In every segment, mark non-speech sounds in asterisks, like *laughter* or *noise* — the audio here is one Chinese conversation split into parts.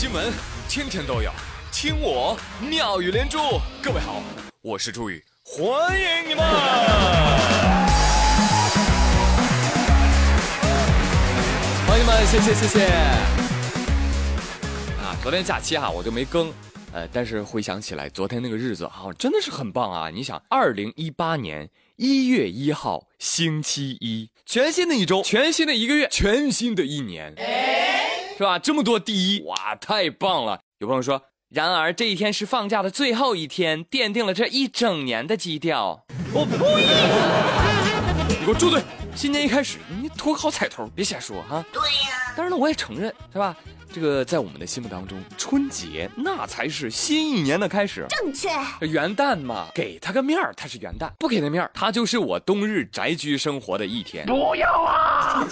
新闻天天都有，听我妙语连珠。各位好，我是朱宇，欢迎你们！朋友们，谢谢谢谢。啊，昨天假期哈，我就没更，呃，但是回想起来，昨天那个日子哈，真的是很棒啊！你想，二零一八年一月一号星期一，全新的一周，全新的一个月，全新的一年。是吧？这么多第一，哇，太棒了！有朋友说，然而这一天是放假的最后一天，奠定了这一整年的基调。我呸！你给我住嘴！新年一开始，你图好彩头，别瞎说哈。对呀。当然了，我也承认，是吧？这个在我们的心目当中，春节那才是新一年的开始。正确。元旦嘛，给他个面儿，他是元旦；不给他面儿，他就是我冬日宅居生活的一天。不要啊！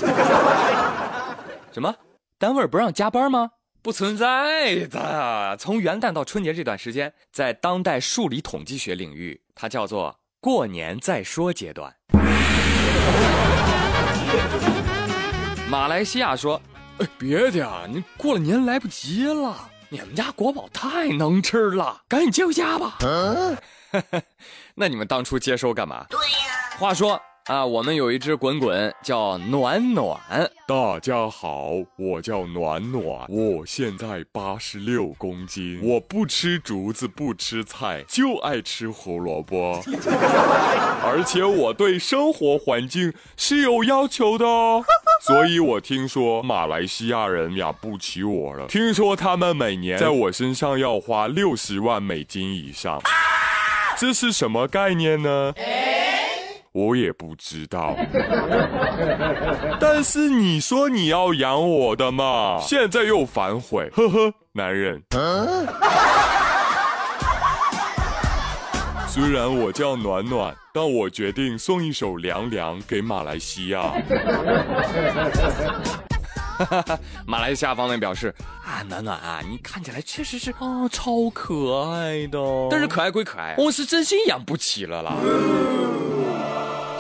什么？单位不让加班吗？不存在的。从元旦到春节这段时间，在当代数理统计学领域，它叫做“过年再说”阶段。*laughs* 马来西亚说：“哎，别的啊，你过了年来不及了。你们家国宝太能吃了，赶紧接回家吧。” *laughs* 那你们当初接收干嘛？对呀。话说。啊，我们有一只滚滚叫暖暖。大家好，我叫暖暖，我现在八十六公斤，我不吃竹子，不吃菜，就爱吃胡萝卜。*laughs* 而且我对生活环境是有要求的哦，所以我听说马来西亚人养不起我了。听说他们每年在我身上要花六十万美金以上，这是什么概念呢？我也不知道，*laughs* 但是你说你要养我的嘛，现在又反悔，呵呵，男人。*laughs* 虽然我叫暖暖，但我决定送一首凉凉给马来西亚。*laughs* 马来西亚方面表示啊，暖暖啊，你看起来确实是啊，超可爱的。但是可爱归可爱，我是真心养不起了啦。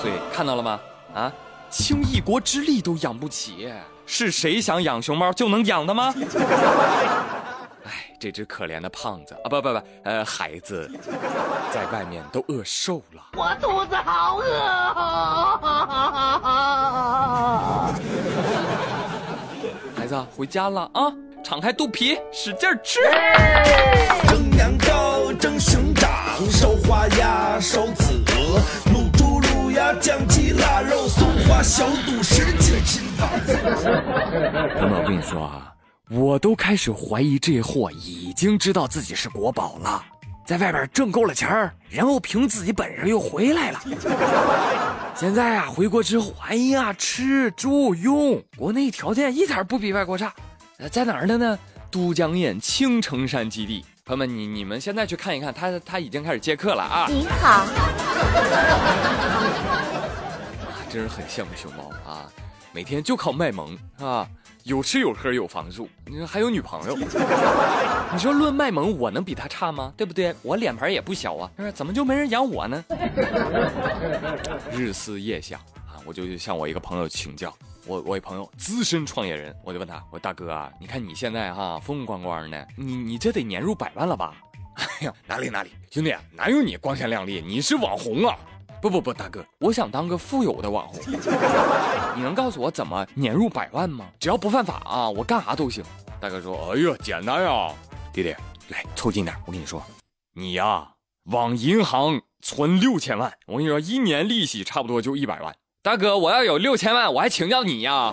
对，看到了吗？啊，倾一国之力都养不起，是谁想养熊猫就能养的吗？*laughs* 哎，这只可怜的胖子啊，不不不，呃，孩子，在外面都饿瘦了。我肚子好饿。孩子，回家了啊，敞开肚皮，使劲吃。蒸羊羔，蒸熊掌，烧花鸭，烧子鹅。酱鸡腊肉松花小肚十斤金汤。哥们，我跟你说啊，我都开始怀疑这货已经知道自己是国宝了，在外边挣够了钱儿，然后凭自己本事又回来了。现在啊，回国之后，哎呀，吃住用，国内条件一点不比外国差。在哪儿的呢？都江堰青城山基地。朋友们，你你们现在去看一看，他他已经开始接客了啊！你好。*laughs* 真是很羡慕熊猫啊！每天就靠卖萌啊，有吃有喝有房住，你说还有女朋友。*laughs* 你说论卖萌，我能比他差吗？对不对？我脸盘也不小啊，怎么就没人养我呢？*laughs* 日思夜想啊，我就向我一个朋友请教。我我一朋友资深创业人，我就问他，我说大哥啊，你看你现在哈风风光光的，你你这得年入百万了吧？*laughs* 哎呀，哪里哪里，兄弟哪有你光鲜亮丽？你是网红啊！不不不，大哥，我想当个富有的网红。*laughs* 你能告诉我怎么年入百万吗？只要不犯法啊，我干啥都行。大哥说：“哎呀，简单呀，弟弟，来凑近点。我跟你说，你呀，往银行存六千万，我跟你说，一年利息差不多就一百万。大哥，我要有六千万，我还请教你呀。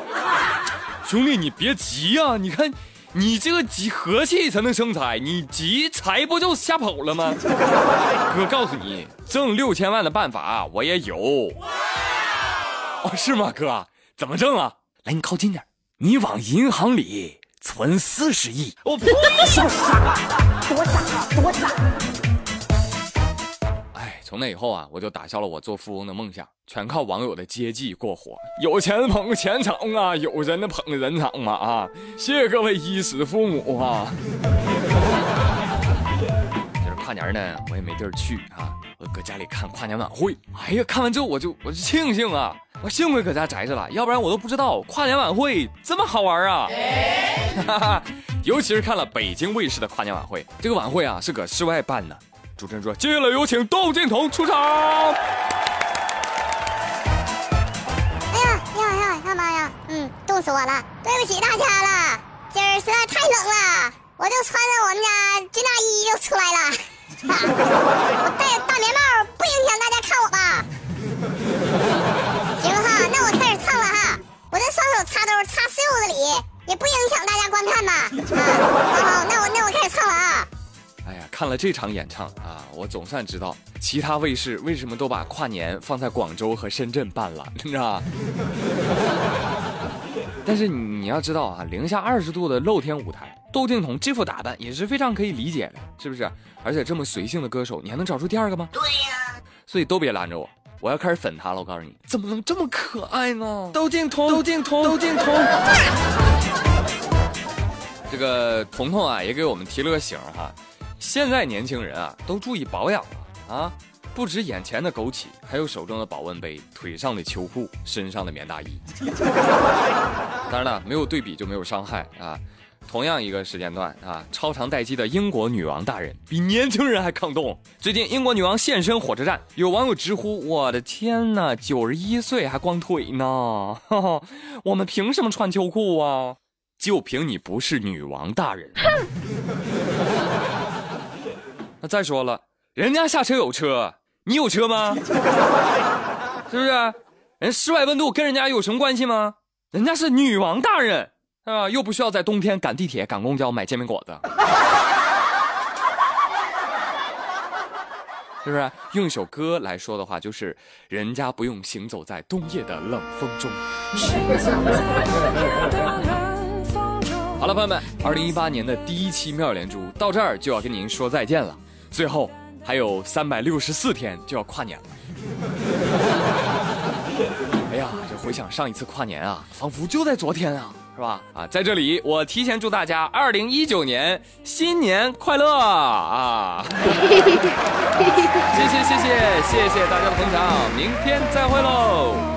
*laughs* 兄弟，你别急呀，你看。”你这个集和气才能生财，你急财不就吓跑了吗？*laughs* 哥告诉你，挣六千万的办法我也有。哦，是吗，哥？怎么挣啊？来，你靠近点，你往银行里存四十亿。我呸！傻，多傻，多傻。从那以后啊，我就打消了我做富翁的梦想，全靠网友的接济过活。有钱捧钱场啊，有人的捧人场嘛啊！谢谢各位衣食父母啊！就是跨年呢，我也没地儿去啊，我搁家里看跨年晚会。哎呀，看完之后我就我就庆幸啊，我幸亏搁家宅着了，要不然我都不知道跨年晚会这么好玩啊。哈哈，尤其是看了北京卫视的跨年晚会，这个晚会啊是搁室外办的。主持人说：“接下来有请窦靖童出场。”哎呀，呀呀呀妈呀！嗯，冻死我了，对不起大家了，今儿实在太冷了，我就穿着我们家军大衣就出来了。*laughs* 我戴大棉帽，不影响大家看我吧？行哈，那我开始唱了哈，我这双手插兜插袖子里，也不影响大家观看吧？啊，好好，那我那我开始唱了啊。哎呀，看了这场演唱啊，我总算知道其他卫视为什么都把跨年放在广州和深圳办了，你知道吧？*laughs* 但是你要知道啊，零下二十度的露天舞台，窦靖童这副打扮也是非常可以理解的，是不是？而且这么随性的歌手，你还能找出第二个吗？对呀。所以都别拦着我，我要开始粉他了。我告诉你，怎么能这么可爱呢？窦靖童，窦靖童，窦靖童。*laughs* 这个彤彤啊，也给我们提了个醒哈。现在年轻人啊，都注意保养了啊！不止眼前的枸杞，还有手中的保温杯、腿上的秋裤、身上的棉大衣。*laughs* 当然了，没有对比就没有伤害啊！同样一个时间段啊，超长待机的英国女王大人比年轻人还抗冻。最近，英国女王现身火车站，有网友直呼：“我的天哪，九十一岁还光腿呢！*laughs* 我们凭什么穿秋裤啊？就凭你不是女王大人！” *laughs* 那再说了，人家下车有车，你有车吗？*laughs* 是不是？人室外温度跟人家有什么关系吗？人家是女王大人，是吧？又不需要在冬天赶地铁、赶公交买煎饼果子，*laughs* 是不是？用一首歌来说的话，就是人家不用行走在冬夜的冷风中。好了，朋友们，二零一八年的第一期妙连珠到这儿就要跟您说再见了。最后还有三百六十四天就要跨年了。哎呀，这回想上一次跨年啊，仿佛就在昨天啊，是吧？啊，在这里我提前祝大家二零一九年新年快乐啊！谢谢谢谢谢谢大家的捧场，明天再会喽。